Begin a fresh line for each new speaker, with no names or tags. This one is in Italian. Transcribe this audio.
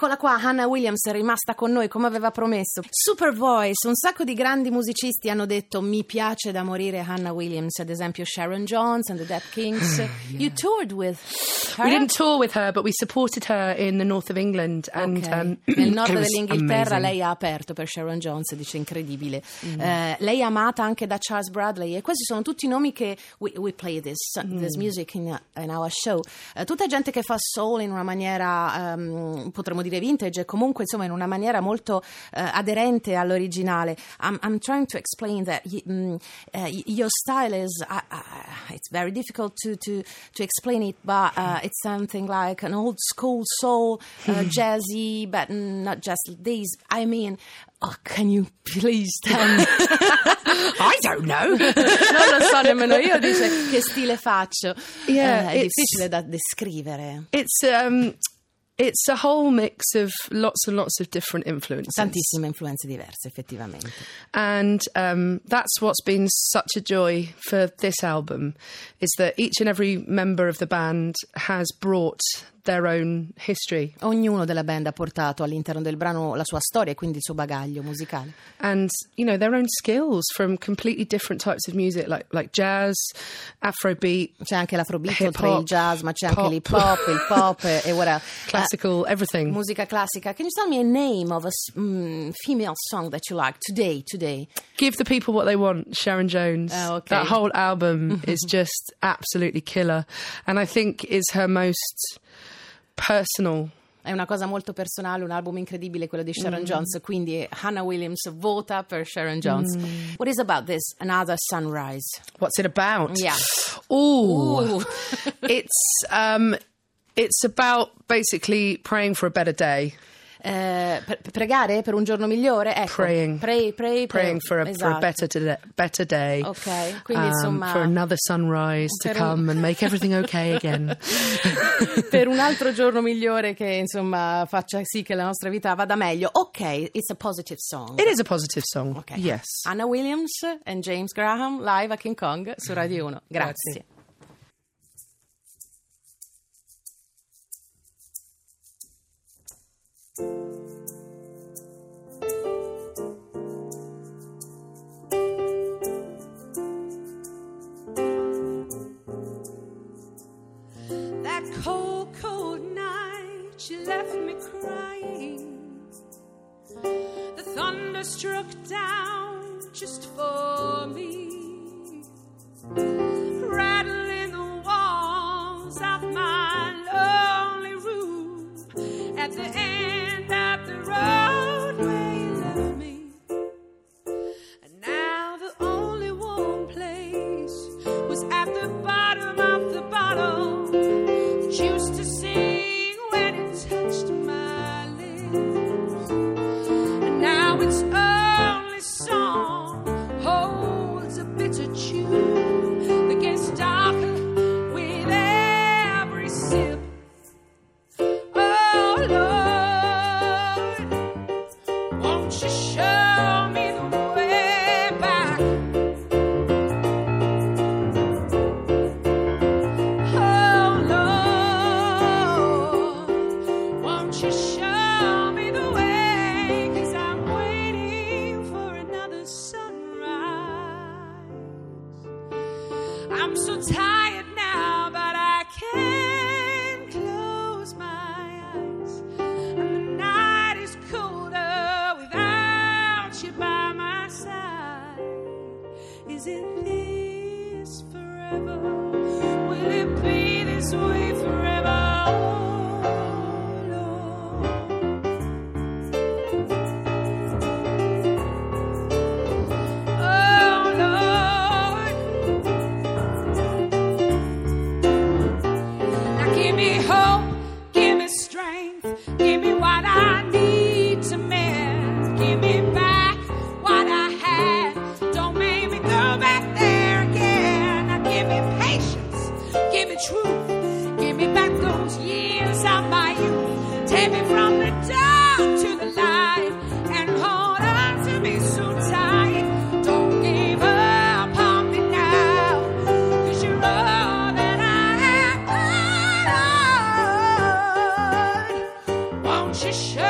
Eccola qua, Hannah Williams è rimasta con noi come aveva promesso. Super Voice, un sacco di grandi musicisti hanno detto mi piace da morire Hannah Williams, ad esempio Sharon Jones and the Dead Kings. yeah. You toured with her?
We didn't tour with her, but we supported her in the north of England. And,
okay.
um,
Nel nord dell'Inghilterra lei ha aperto per Sharon Jones, dice incredibile. Mm. Uh, lei è amata anche da Charles Bradley e questi sono tutti nomi che we, we play this, mm. this music in, in, our show. Uh, tutta gente che fa soul in una maniera, um, potremmo dire dire vintage, comunque insomma in una maniera molto uh, aderente all'originale. I'm, I'm, trying to explain that um, uh, your style is, uh, it's very difficult to, to, to explain it, but uh, it's something like an old school soul, uh, jazzy, but not just these. I mean, Oh, can you please tell me?
I don't know.
non lo so nemmeno io, dice che stile faccio. Yeah, uh, è difficile da descrivere.
It's um, It's a whole mix of lots and lots of different influences.
Tantissime influenze diverse, effettivamente.
And um, that's what's been such a joy for this album, is that each and every member of the band has brought their own history.
Ognuno della band ha portato all'interno del brano la sua storia e quindi il suo bagaglio musicale.
And you know their own skills from completely different types of music like like jazz, afrobeat.
C'è anche l'afrobeat oltre il jazz, ma c'è pop. anche l'hip hop, il pop e ora
classical uh, everything.
Musica classica. Can you tell me a name of a um, female song that you like today today?
Give the people what they want, Sharon Jones.
Oh, okay.
That whole album is just absolutely killer and I think is her most personal.
È una cosa molto personale, un album incredibile quello di Sharon mm. Jones, quindi Hannah Williams vota per Sharon Jones. Mm. What is about this Another Sunrise?
What's it about?
Yeah.
Ooh. Ooh. it's um it's about basically praying for a better day.
Eh, pregare per un giorno migliore? Ecco,
praying.
Pray, pray,
praying for a,
esatto.
for a better, today, better day.
Ok, quindi um, insomma...
For another sunrise to come un... and make everything okay again.
per un altro giorno migliore che insomma faccia sì che la nostra vita vada meglio. Ok, it's a positive song.
It is a positive song, okay. yes.
Anna Williams and James Graham live a King Kong su Radio 1. Grazie. Grazie.
Struck down just for me. Rattling the walls of my lonely room at the end of the road sweet. she
should.